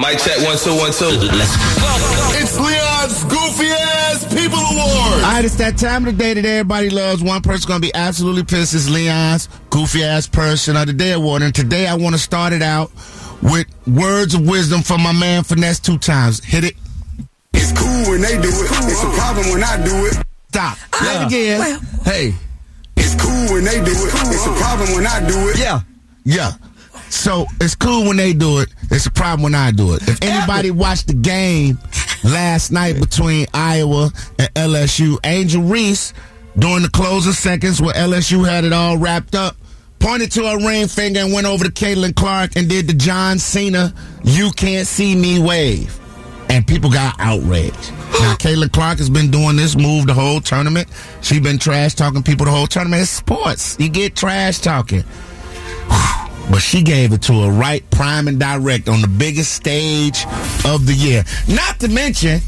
Mic check one two one two. Let's It's Leon's Goofy Ass People Award. All right, it's that time of the day that everybody loves. One person's gonna be absolutely pissed. It's Leon's goofy ass person of the day award, and today I want to start it out with words of wisdom from my man Finesse2Tymes. Hit it. It's cool when they do it. It's a problem when I do it. Stop. Play it again. Hey, It's cool when they do it. It's a problem when I do it. yeah. Yeah. So it's cool when they do it. It's a problem when I do it. If anybody watched the game last night between Iowa and LSU, Angel Reese, during the closing seconds where LSU had it all wrapped up, pointed to her ring finger and went over to Caitlin Clark and did the John Cena, you can't see me wave. And people got outraged. Now, Caitlin Clark has been doing this move the whole tournament. She's been trash talking people the whole tournament. It's sports. You get trash talking. But she gave it to her right prime and direct on the biggest stage of the year. Not to mention,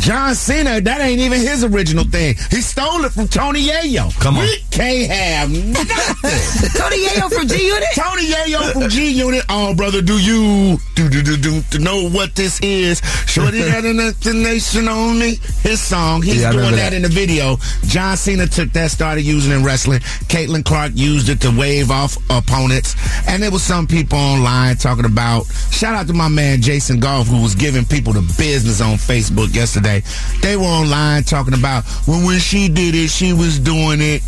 John Cena, that ain't even his original thing. He stole it from Tony Yayo. Come on. We can't have nothing. Tony Yayo from G Unit. Tony Yayo from G Unit. Oh, brother, do you do do do do to know what this is? Shorty had an explanation on me. His song. He's Yeah, doing that. that. in the video. John Cena took that, started using it in wrestling. Caitlin Clark used it to wave off opponents. And there was some people online talking about. Shout out to my man Jason Goff, who was giving people the business on Facebook yesterday. They were online talking about well, when she did it, she was doing it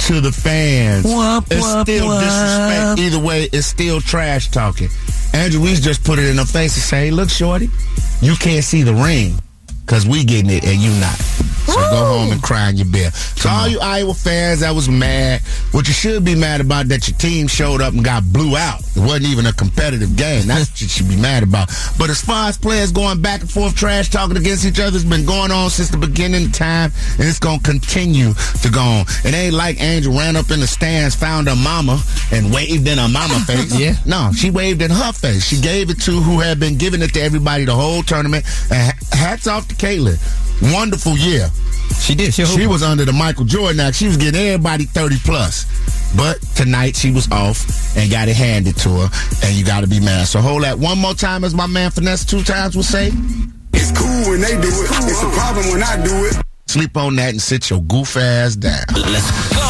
to the fans. It's still disrespect. Either way, it's still trash talking. Angel Reese just put it in her face and say, hey, look, shorty, you can't see the ring because we getting it and you not. So go home and cry in your bed. To all you Iowa fans that was mad, what you should be mad about that your team showed up and got blew out. It wasn't even a competitive game. That's what you should be mad about. But as far as players going back and forth, trash talking against each other, it's been going on since the beginning of time, and it's going to continue to go on. It ain't like Angel ran up in the stands, found her mama, and waved in her mama face. Yeah. No, she waved in her face. She gave it to who had been giving it to everybody the whole tournament. And hats off to Caitlin. Wonderful year. She did. She, She was under the Michael Jordan Act. She was getting everybody 30 plus. But tonight she was off and got it handed to her. And you got to be mad. So hold that one more time, as my man Finesse2Tymes would say. It's cool when they do it. It's a problem when I do it. Sleep on that and sit your goof ass down. let's